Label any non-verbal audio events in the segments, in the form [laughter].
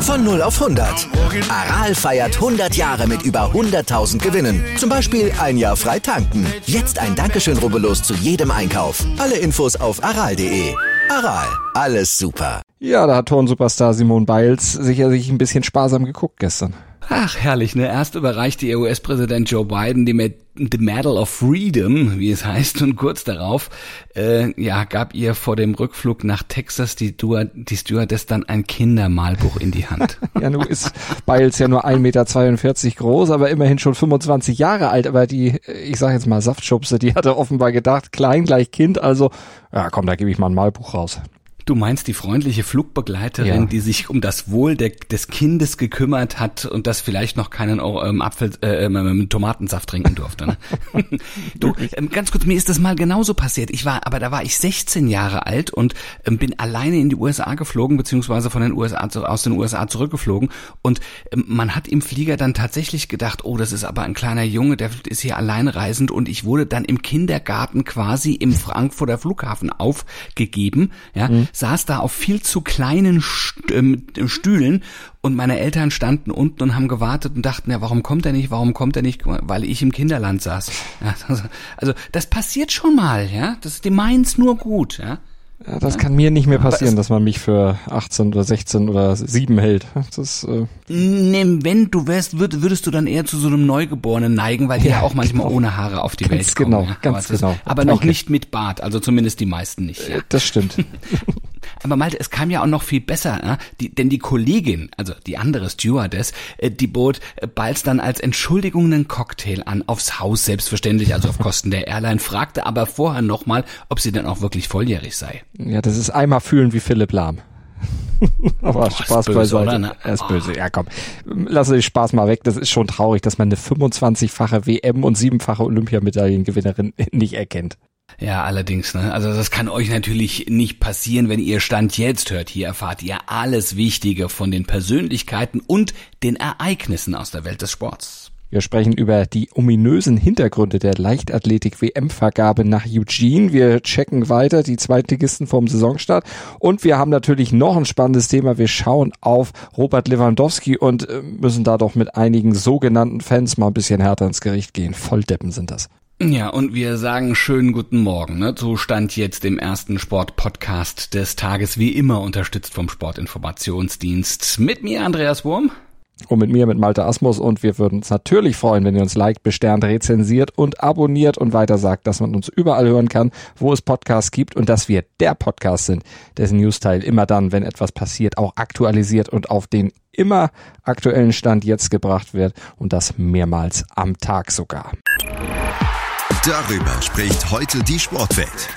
Von 0 auf 100. Aral feiert 100 Jahre mit über 100.000 Gewinnen. Zum Beispiel ein Jahr frei tanken. Jetzt ein Dankeschön, rubbellos zu jedem Einkauf. Alle Infos auf aral.de. Aral, alles super. Ja, da hat Tonsuperstar Simone Biles sicherlich ein bisschen sparsam geguckt gestern. Ach, herrlich, ne? Erst überreichte ihr US-Präsident Joe Biden die, Med the Medal of Freedom, wie es heißt, und kurz darauf, äh, ja, gab ihr vor dem Rückflug nach Texas die, Dua, die Stewardess dann ein Kindermalbuch in die Hand. [laughs] ja, nun ist Biles ja nur 1,42 Meter groß, aber immerhin schon 25 Jahre alt, aber die, ich sag jetzt mal Saftschubse, die hatte offenbar gedacht, klein gleich Kind, also, ja komm, da gebe ich mal ein Malbuch raus. Du meinst die freundliche Flugbegleiterin, ja. die sich um das Wohl der, des Kindes gekümmert hat und das vielleicht noch keinen ähm, Apfel, äh, ähm, Tomatensaft trinken durfte. Ne? [laughs] du, ähm, ganz kurz, mir ist das mal genauso passiert. Ich war, aber da war ich 16 Jahre alt und ähm, bin alleine in die USA geflogen, beziehungsweise von den USA zu, aus den USA zurückgeflogen. Und ähm, man hat im Flieger dann tatsächlich gedacht, oh, das ist aber ein kleiner Junge, der ist hier alleinreisend und ich wurde dann im Kindergarten quasi im Frankfurter Flughafen aufgegeben. Ja, mhm saß da auf viel zu kleinen ähm, Stühlen und meine Eltern standen unten und haben gewartet und dachten, ja, warum kommt er nicht, warum kommt er nicht, weil ich im Kinderland saß. Ja, [laughs] also das passiert schon mal, ja, das, die meint's nur gut, ja. Ja, das kann mir nicht mehr passieren, dass man mich für 18 oder 16 oder 7 hält. Das, äh nee, wenn du wärst, würd, würdest du dann eher zu so einem Neugeborenen neigen, weil die ja, ja auch manchmal genau. ohne Haare auf die ganz Welt kommen. Genau, ganz aber genau. Ist, aber noch okay. nicht mit Bart, also zumindest die meisten nicht. Ja. Das stimmt. [laughs] Aber Malte, es kam ja auch noch viel besser, ja? die, denn die Kollegin, also die andere Stewardess, äh, die bot äh, Balz dann als Entschuldigung einen Cocktail an, aufs Haus selbstverständlich, also auf Kosten der Airline, fragte aber vorher nochmal, ob sie denn auch wirklich volljährig sei. Ja, das ist einmal fühlen wie Philipp Lahm. [laughs] Aber oh, Spaß beiseite. Ne? Er ist oh. böse. Ja, komm. Lass den Spaß mal weg. Das ist schon traurig, dass man eine 25-fache WM und siebenfache Olympiamedaillengewinnerin nicht erkennt. Ja, allerdings, ne? Also das kann euch natürlich nicht passieren, wenn ihr Stand jetzt hört. Hier erfahrt ihr alles Wichtige von den Persönlichkeiten und den Ereignissen aus der Welt des Sports. Wir sprechen über die ominösen Hintergründe der Leichtathletik-WM-Vergabe nach Eugene. Wir checken weiter die Zweitligisten vom Saisonstart. Und wir haben natürlich noch ein spannendes Thema. Wir schauen auf Robert Lewandowski und äh, müssen da doch mit einigen sogenannten Fans mal ein bisschen härter ins Gericht gehen. Volldeppen sind das. Ja, und wir sagen schönen guten Morgen, ne? So stand jetzt im ersten Sportpodcast des Tages, wie immer unterstützt vom Sportinformationsdienst. Mit mir Andreas Wurm. Und mit mir, mit Malte Asmus. Und wir würden uns natürlich freuen, wenn ihr uns liked, besternt, rezensiert und abonniert und weiter sagt, dass man uns überall hören kann, wo es Podcasts gibt und dass wir der Podcast sind, dessen Newsteil immer dann, wenn etwas passiert, auch aktualisiert und auf den immer aktuellen Stand jetzt gebracht wird und das mehrmals am Tag sogar. Darüber spricht heute die Sportwelt.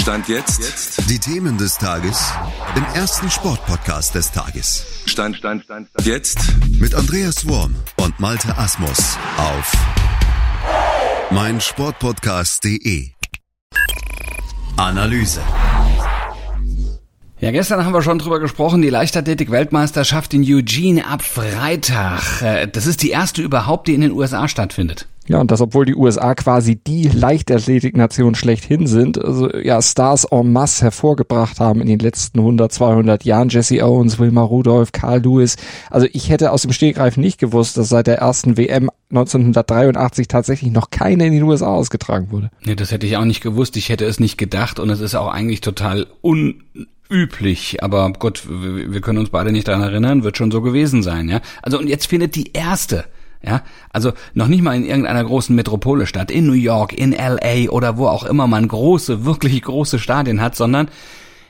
Stand jetzt. jetzt. Die Themen des Tages im ersten Sportpodcast des Tages. Stand, Stand, Stand, Stand. Jetzt. Mit Andreas Worm und Malte Asmus auf meinsportpodcast.de. Analyse. Ja, gestern haben wir schon drüber gesprochen, die Leichtathletik-Weltmeisterschaft in Eugene ab Freitag. Äh, das ist die erste überhaupt, die in den USA stattfindet. Ja, und das, obwohl die USA quasi die Leichtathletik-Nation schlechthin sind, also ja, Stars en masse hervorgebracht haben in den letzten 100, 200 Jahren. Jesse Owens, Wilmar Rudolph, Carl Lewis. Also ich hätte aus dem Stegreif nicht gewusst, dass seit der ersten WM 1983 tatsächlich noch keine in den USA ausgetragen wurde. Nee, das hätte ich auch nicht gewusst. Ich hätte es nicht gedacht und es ist auch eigentlich total unüblich. aber Gott, wir können uns beide nicht daran erinnern, wird schon so gewesen sein, ja. Also und jetzt findet die erste ja, also noch nicht mal in irgendeiner großen Metropole statt, in New York, in LA oder wo auch immer man große, [laughs] wirklich große Stadien hat, sondern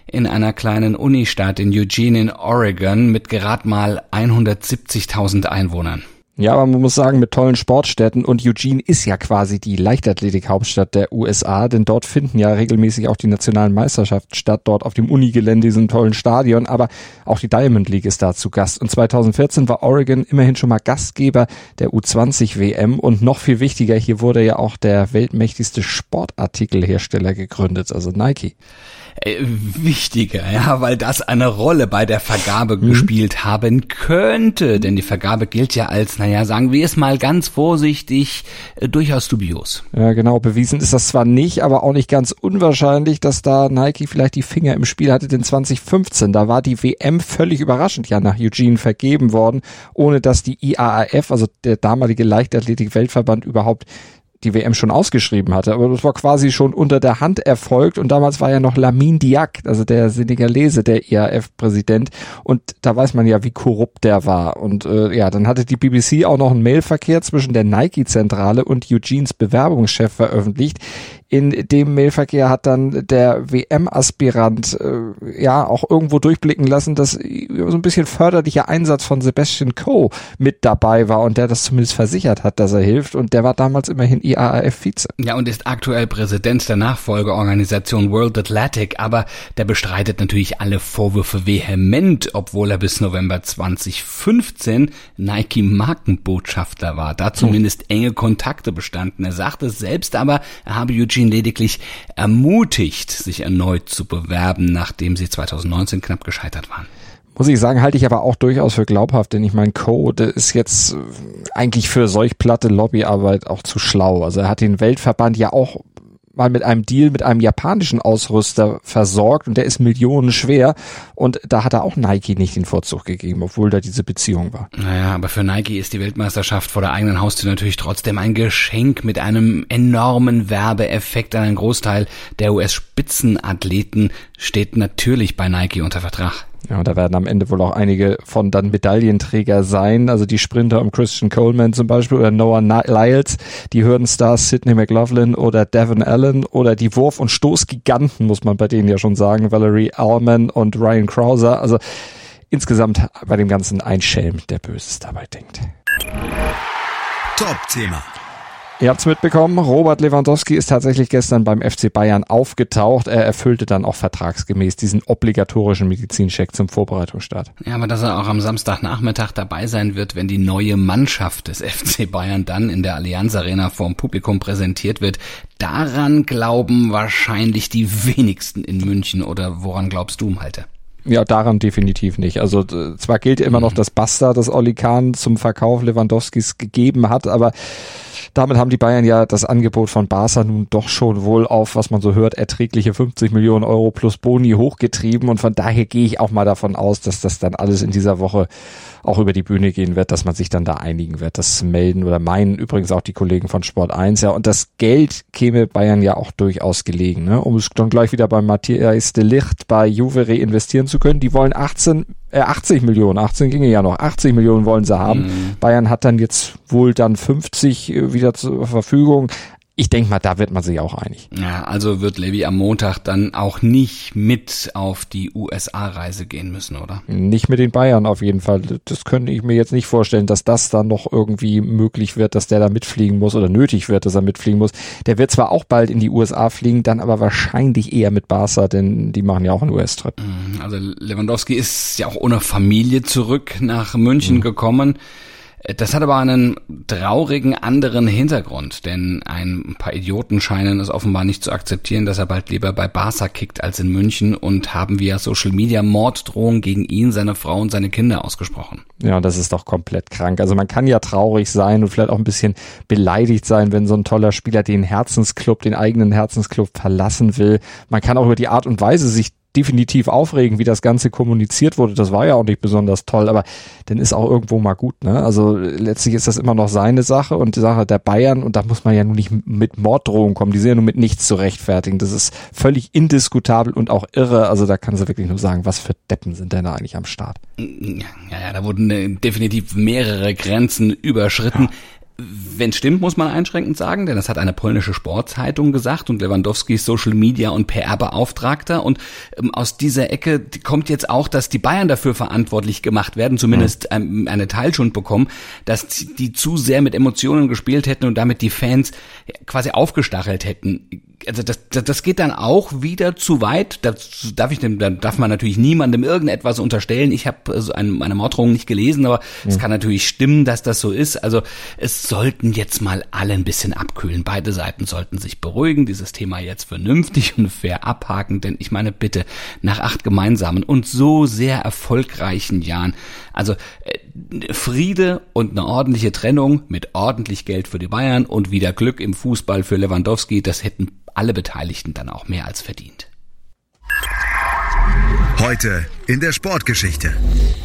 in einer kleinen Unistadt in Eugene in Oregon mit gerad mal 170.000 Einwohnern. Ja, aber man muss sagen, mit tollen Sportstätten und Eugene ist ja quasi die Leichtathletik-Hauptstadt der USA, denn dort finden ja regelmäßig auch die nationalen Meisterschaften statt, dort auf dem Unigelände, diesem tollen Stadion, aber auch die Diamond League ist da zu Gast. Und 2014 war Oregon immerhin schon mal Gastgeber der U20 WM und noch viel wichtiger, hier wurde ja auch der weltmächtigste Sportartikelhersteller gegründet, also Nike äh, wichtiger, ja, weil das eine Rolle bei der Vergabe mhm. gespielt haben könnte, denn die Vergabe gilt ja als, naja, sagen wir es mal ganz vorsichtig, äh, durchaus dubios. Ja, genau. Bewiesen ist das zwar nicht, aber auch nicht ganz unwahrscheinlich, dass da Nike vielleicht die Finger im Spiel hatte, denn 2015, da war die WM völlig überraschend ja nach Eugene vergeben worden, ohne dass die IAAF, also der damalige Leichtathletik-Weltverband, überhaupt die WM schon ausgeschrieben hatte, aber das war quasi schon unter der Hand erfolgt. Und damals war ja noch Lamin Diak, also der Senegalese, der IAF-Präsident und da weiß man ja, wie korrupt der war. Und äh, ja, dann hatte die BBC auch noch einen Mailverkehr zwischen der Nike-Zentrale und Eugenes Bewerbungschef veröffentlicht, in dem Mailverkehr hat dann der WM-Aspirant äh, ja auch irgendwo durchblicken lassen, dass so ein bisschen förderlicher Einsatz von Sebastian Coe mit dabei war und der das zumindest versichert hat, dass er hilft. Und der war damals immerhin IAAF-Vize. Ja, und ist aktuell Präsident der Nachfolgeorganisation World Athletic, aber der bestreitet natürlich alle Vorwürfe vehement, obwohl er bis November 2015 Nike-Markenbotschafter war. Da zumindest enge Kontakte bestanden. Er sagte selbst aber, er habe Eugene ihn lediglich ermutigt, sich erneut zu bewerben, nachdem sie 2019 knapp gescheitert waren. Muss ich sagen, halte ich aber auch durchaus für glaubhaft, denn ich meine, Code ist jetzt eigentlich für solch platte Lobbyarbeit auch zu schlau. Also er hat den Weltverband ja auch mal mit einem Deal mit einem japanischen Ausrüster versorgt und der ist millionenschwer und da hat er auch Nike nicht den Vorzug gegeben, obwohl da diese Beziehung war. Naja, aber für Nike ist die Weltmeisterschaft vor der eigenen Haustür natürlich trotzdem ein Geschenk mit einem enormen Werbeeffekt. Ein Großteil der US-Spitzenathleten steht natürlich bei Nike unter Vertrag. Ja, und da werden am Ende wohl auch einige von dann Medaillenträger sein. Also die Sprinter um Christian Coleman zum Beispiel oder Noah Lyles, die Hürdenstars Sidney McLaughlin oder Devon Allen oder die Wurf- und Stoßgiganten, muss man bei denen ja schon sagen, Valerie Allman und Ryan Krauser. Also insgesamt bei dem Ganzen ein Schelm, der Böses dabei denkt. Top-Thema. Ihr habt's mitbekommen, Robert Lewandowski ist tatsächlich gestern beim FC Bayern aufgetaucht. Er erfüllte dann auch vertragsgemäß diesen obligatorischen Medizincheck zum Vorbereitungsstart. Ja, aber dass er auch am Samstagnachmittag dabei sein wird, wenn die neue Mannschaft des FC Bayern dann in der Allianz Arena vorm Publikum präsentiert wird, daran glauben wahrscheinlich die wenigsten in München. Oder woran glaubst du, Malte? Ja, daran definitiv nicht. Also zwar gilt immer noch mhm. das Basta, das Oli Kahn zum Verkauf Lewandowskis gegeben hat, aber damit haben die Bayern ja das Angebot von Barca nun doch schon wohl auf, was man so hört, erträgliche 50 Millionen Euro plus Boni hochgetrieben. Und von daher gehe ich auch mal davon aus, dass das dann alles in dieser Woche auch über die Bühne gehen wird, dass man sich dann da einigen wird. Das melden oder meinen übrigens auch die Kollegen von Sport 1. Ja, und das Geld käme Bayern ja auch durchaus gelegen, ne? um es dann gleich wieder bei Matthias de Licht bei Juve reinvestieren zu können. Die wollen 18 äh, 80 Millionen, 18 ginge ja noch, 80 Millionen wollen sie haben. Mhm. Bayern hat dann jetzt wohl dann 50 äh, wieder zur Verfügung ich denke mal, da wird man sich auch einig. Ja, also wird Levi am Montag dann auch nicht mit auf die USA-Reise gehen müssen, oder? Nicht mit den Bayern auf jeden Fall. Das könnte ich mir jetzt nicht vorstellen, dass das dann noch irgendwie möglich wird, dass der da mitfliegen muss oder nötig wird, dass er mitfliegen muss. Der wird zwar auch bald in die USA fliegen, dann aber wahrscheinlich eher mit Barca, denn die machen ja auch einen US-Trip. Mhm, also Lewandowski ist ja auch ohne Familie zurück nach München mhm. gekommen. Das hat aber einen traurigen anderen Hintergrund, denn ein paar Idioten scheinen es offenbar nicht zu akzeptieren, dass er bald lieber bei Barca kickt als in München und haben via Social Media Morddrohungen gegen ihn, seine Frau und seine Kinder ausgesprochen. Ja, das ist doch komplett krank. Also man kann ja traurig sein und vielleicht auch ein bisschen beleidigt sein, wenn so ein toller Spieler den Herzensclub, den eigenen Herzensclub verlassen will. Man kann auch über die Art und Weise sich definitiv aufregen, wie das Ganze kommuniziert wurde. Das war ja auch nicht besonders toll, aber dann ist auch irgendwo mal gut. Ne? Also letztlich ist das immer noch seine Sache und die Sache der Bayern und da muss man ja nun nicht mit Morddrohungen kommen. Die sind ja nun mit nichts zu rechtfertigen. Das ist völlig indiskutabel und auch irre. Also da kann sie wirklich nur sagen, was für Deppen sind denn da eigentlich am Start? Ja, ja, da wurden äh, definitiv mehrere Grenzen überschritten. Ja. Wenn es stimmt, muss man einschränkend sagen, denn das hat eine polnische Sportzeitung gesagt und Lewandowski ist Social Media und PR-Beauftragter und ähm, aus dieser Ecke kommt jetzt auch, dass die Bayern dafür verantwortlich gemacht werden, zumindest ähm, eine Teilschuld bekommen, dass die zu sehr mit Emotionen gespielt hätten und damit die Fans quasi aufgestachelt hätten also das, das, das geht dann auch wieder zu weit. Das darf ich da darf man natürlich niemandem irgendetwas unterstellen. Ich habe also eine, eine Morddrohung nicht gelesen, aber mhm. es kann natürlich stimmen, dass das so ist. Also es sollten jetzt mal alle ein bisschen abkühlen. Beide Seiten sollten sich beruhigen, dieses Thema jetzt vernünftig und fair abhaken, denn ich meine bitte, nach acht gemeinsamen und so sehr erfolgreichen Jahren, also äh, Friede und eine ordentliche Trennung mit ordentlich Geld für die Bayern und wieder Glück im Fußball für Lewandowski, das hätten alle Beteiligten dann auch mehr als verdient. Heute in der Sportgeschichte.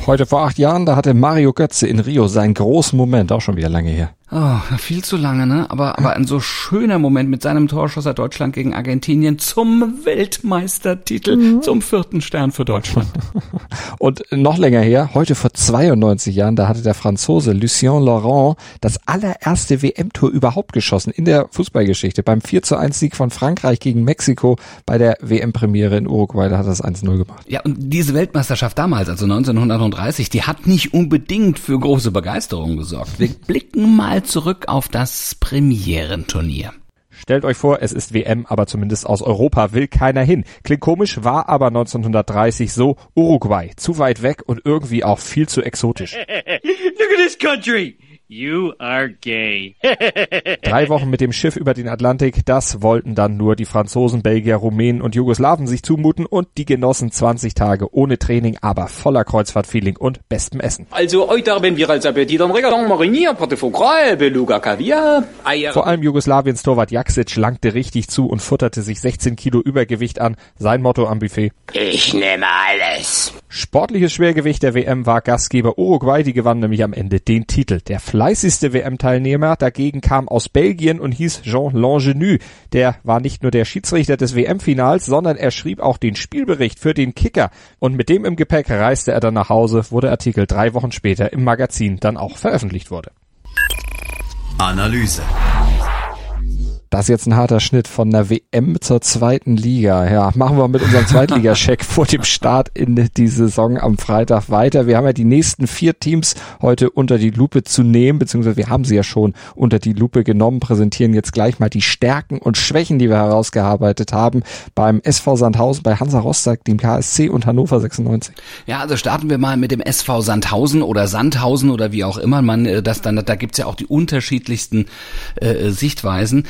Heute vor acht Jahren, da hatte Mario Götze in Rio seinen großen Moment, auch schon wieder lange her. Oh, viel zu lange, ne? Aber, aber ein so schöner Moment mit seinem Torschuss hat Deutschland gegen Argentinien zum Weltmeistertitel, mhm. zum vierten Stern für Deutschland. [laughs] Und noch länger her, heute vor 92 Jahren, da hatte der Franzose Lucien Laurent das allererste WM-Tor überhaupt geschossen in der Fußballgeschichte. Beim 4 zu 1 Sieg von Frankreich gegen Mexiko bei der WM-Premiere in Uruguay, da hat er das 1-0 gemacht. Ja, und diese Weltmeisterschaft damals, also 1930, die hat nicht unbedingt für große Begeisterung gesorgt. Wir blicken mal mal zurück auf das Premierenturnier. Stellt euch vor, es ist WM, aber zumindest aus Europa will keiner hin. Klingt komisch, war aber 1930 so Uruguay. Zu weit weg und irgendwie auch viel zu exotisch. [laughs] Look at this country! You are gay. [laughs] Drei Wochen mit dem Schiff über den Atlantik, das wollten dann nur die Franzosen, Belgier, Rumänen und Jugoslawen sich zumuten und die genossen 20 Tage ohne Training, aber voller Kreuzfahrtfeeling und bestem Essen. Also heute haben wir als Appetit am Regal Marinier, Pate Foie Beluga Kaviar, Eier. Vor allem Jugoslawiens Torwart Jaksic langte richtig zu und futterte sich 16 Kilo Übergewicht an. Sein Motto am Buffet. Ich nehme alles. Sportliches Schwergewicht der WM war Gastgeber Uruguay, die gewann nämlich am Ende den Titel. Der fleißigste WM-Teilnehmer dagegen kam aus Belgien und hieß Jean Langenu. Der war nicht nur der Schiedsrichter des WM-Finals, sondern er schrieb auch den Spielbericht für den Kicker. Und mit dem im Gepäck reiste er dann nach Hause, wo der Artikel drei Wochen später im Magazin dann auch veröffentlicht wurde. Analyse. Das ist jetzt ein harter Schnitt von der WM zur zweiten Liga. Ja, machen wir mit unserem Zweitligacheck [laughs] vor dem Start in die Saison am Freitag weiter. Wir haben ja die nächsten vier Teams heute unter die Lupe zu nehmen, beziehungsweise wir haben sie ja schon unter die Lupe genommen, präsentieren jetzt gleich mal die Stärken und Schwächen, die wir herausgearbeitet haben beim SV Sandhausen, bei Hansa Rostock, dem KSC und Hannover 96. Ja, also starten wir mal mit dem SV Sandhausen oder Sandhausen oder wie auch immer man äh, das dann, da gibt's ja auch die unterschiedlichsten äh, Sichtweisen.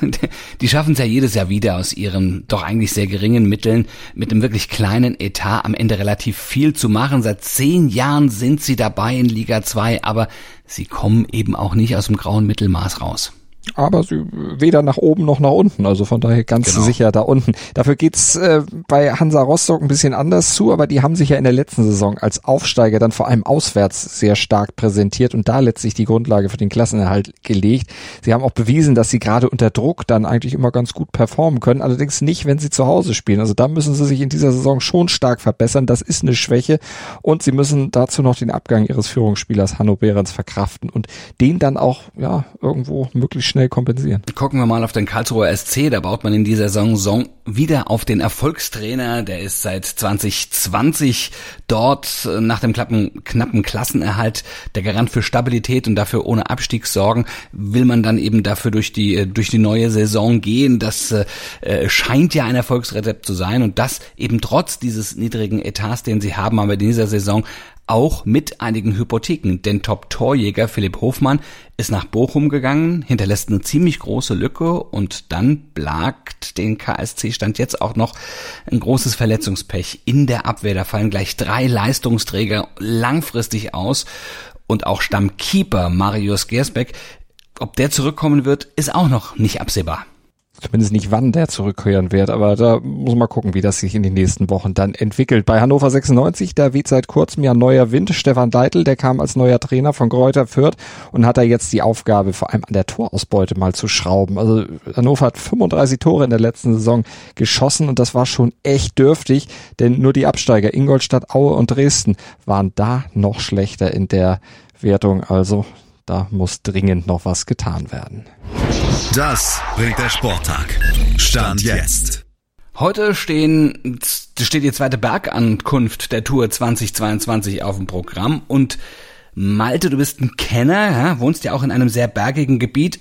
[laughs] die schaffen es ja jedes Jahr wieder aus ihren doch eigentlich sehr geringen Mitteln mit einem wirklich kleinen Etat am Ende relativ viel zu machen. Seit zehn Jahren sind sie dabei in Liga 2, aber sie kommen eben auch nicht aus dem grauen Mittelmaß raus aber sie weder nach oben noch nach unten. Also von daher ganz genau. sicher da unten. Dafür geht's äh, bei Hansa Rostock ein bisschen anders zu, aber die haben sich ja in der letzten Saison als Aufsteiger dann vor allem auswärts sehr stark präsentiert und da letztlich die Grundlage für den Klassenerhalt gelegt. Sie haben auch bewiesen, dass sie gerade unter Druck dann eigentlich immer ganz gut performen können, allerdings nicht, wenn sie zu Hause spielen. Also da müssen sie sich in dieser Saison schon stark verbessern. Das ist eine Schwäche und sie müssen dazu noch den Abgang ihres Führungsspielers Hanno Behrens verkraften und den dann auch ja irgendwo möglichst schnell kompensieren. Gucken wir mal auf den Karlsruher SC. Da baut man in dieser Saison wieder auf den Erfolgstrainer. Der ist seit 2020 dort nach dem knappen, knappen Klassenerhalt der Garant für Stabilität und dafür ohne Abstiegssorgen will man dann eben dafür durch die, durch die neue Saison gehen. Das äh, scheint ja ein Erfolgsrezept zu sein und das eben trotz dieses niedrigen Etats, den sie haben, aber in dieser Saison auch mit einigen Hypotheken, denn Top-Torjäger Philipp Hofmann ist nach Bochum gegangen, hinterlässt eine ziemlich große Lücke und dann plagt den KSC Stand jetzt auch noch ein großes Verletzungspech in der Abwehr. Da fallen gleich drei Leistungsträger langfristig aus und auch Stammkeeper Marius Gersbeck, ob der zurückkommen wird, ist auch noch nicht absehbar. Zumindest nicht wann der zurückkehren wird, aber da muss man gucken, wie das sich in den nächsten Wochen dann entwickelt. Bei Hannover 96, da weht seit kurzem ja neuer Wind. Stefan Deitel, der kam als neuer Trainer von Kräuter Fürth und hat da jetzt die Aufgabe, vor allem an der Torausbeute mal zu schrauben. Also Hannover hat 35 Tore in der letzten Saison geschossen und das war schon echt dürftig, denn nur die Absteiger Ingolstadt, Aue und Dresden waren da noch schlechter in der Wertung. Also da muss dringend noch was getan werden. Das bringt der Sporttag. Stand jetzt. Heute stehen, steht die zweite Bergankunft der Tour 2022 auf dem Programm und Malte, du bist ein Kenner, ja, wohnst ja auch in einem sehr bergigen Gebiet.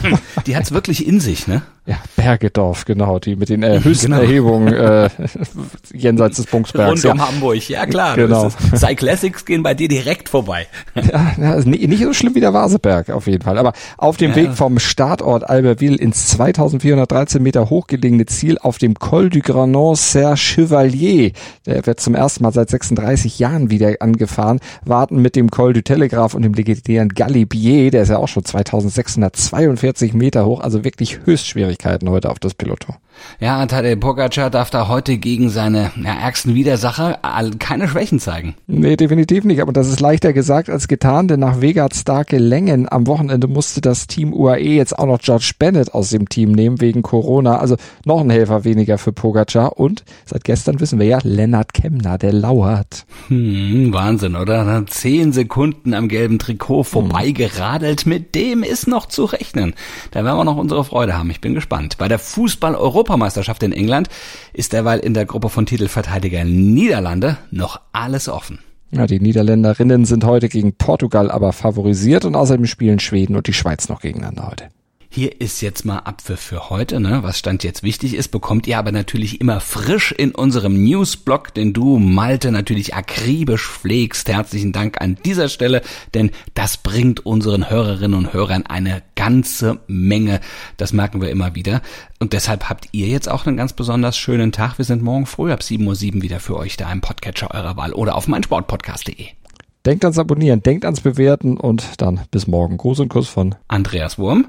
[laughs] die hat's wirklich in sich, ne? Ja, Bergedorf, genau, die mit den äh, höchsten genau. Erhebungen äh, [laughs] jenseits des Punksbergs. Rund um ja. Hamburg, ja klar. Genau. Cyclassics gehen bei dir direkt vorbei. [laughs] Ja, ja nicht, so schlimm wie der Vaseberg auf jeden Fall. Aber auf dem ja. Weg vom Startort Albertville ins 2413 Meter hochgelegene Ziel auf dem Col du Granon Serre Chevalier, der wird zum ersten Mal seit 36 Jahren wieder angefahren, warten mit dem Col du Telegraph und dem legendären Galibier, der ist ja auch schon 2642 Meter hoch, also wirklich höchst schwierig Schwierigkeiten heute auf das Peloton. Ja, Tadej Pogacar darf da heute gegen seine ja, ärgsten Widersacher keine Schwächen zeigen. Nee, definitiv nicht. Aber das ist leichter gesagt als getan, denn nach Vegards starke Längen am Wochenende musste das Team UAE jetzt auch noch George Bennett aus dem Team nehmen wegen Corona. Also noch ein Helfer weniger für Pogacar. Und seit gestern wissen wir ja, Lennart Kemner, der lauert. Hm, Wahnsinn, oder? Zehn Sekunden am gelben Trikot vorbeigeradelt. Mit dem ist noch zu rechnen. Da werden wir noch unsere Freude haben. Ich bin gespannt. Bei der Fußball-Europameisterschaft in England ist derweil in der Gruppe von Titelverteidigern Niederlande noch alles offen. Ja, die Niederländerinnen sind heute gegen Portugal aber favorisiert und außerdem spielen Schweden und die Schweiz noch gegeneinander heute. Hier ist jetzt mal Abpfiff für heute, ne? Was Stand jetzt wichtig ist, bekommt ihr aber natürlich immer frisch in unserem Newsblog, den du, Malte, natürlich akribisch pflegst. Herzlichen Dank an dieser Stelle, denn das bringt unseren Hörerinnen und Hörern eine ganze Menge. Das merken wir immer wieder. Und deshalb habt ihr jetzt auch einen ganz besonders schönen Tag. Wir sind morgen früh ab 7.07 Uhr wieder für euch da im Podcatcher eurer Wahl oder auf meinsportpodcast.de. Denkt ans Abonnieren, denkt ans Bewerten und dann bis morgen. Gruß und Kuss von Andreas Wurm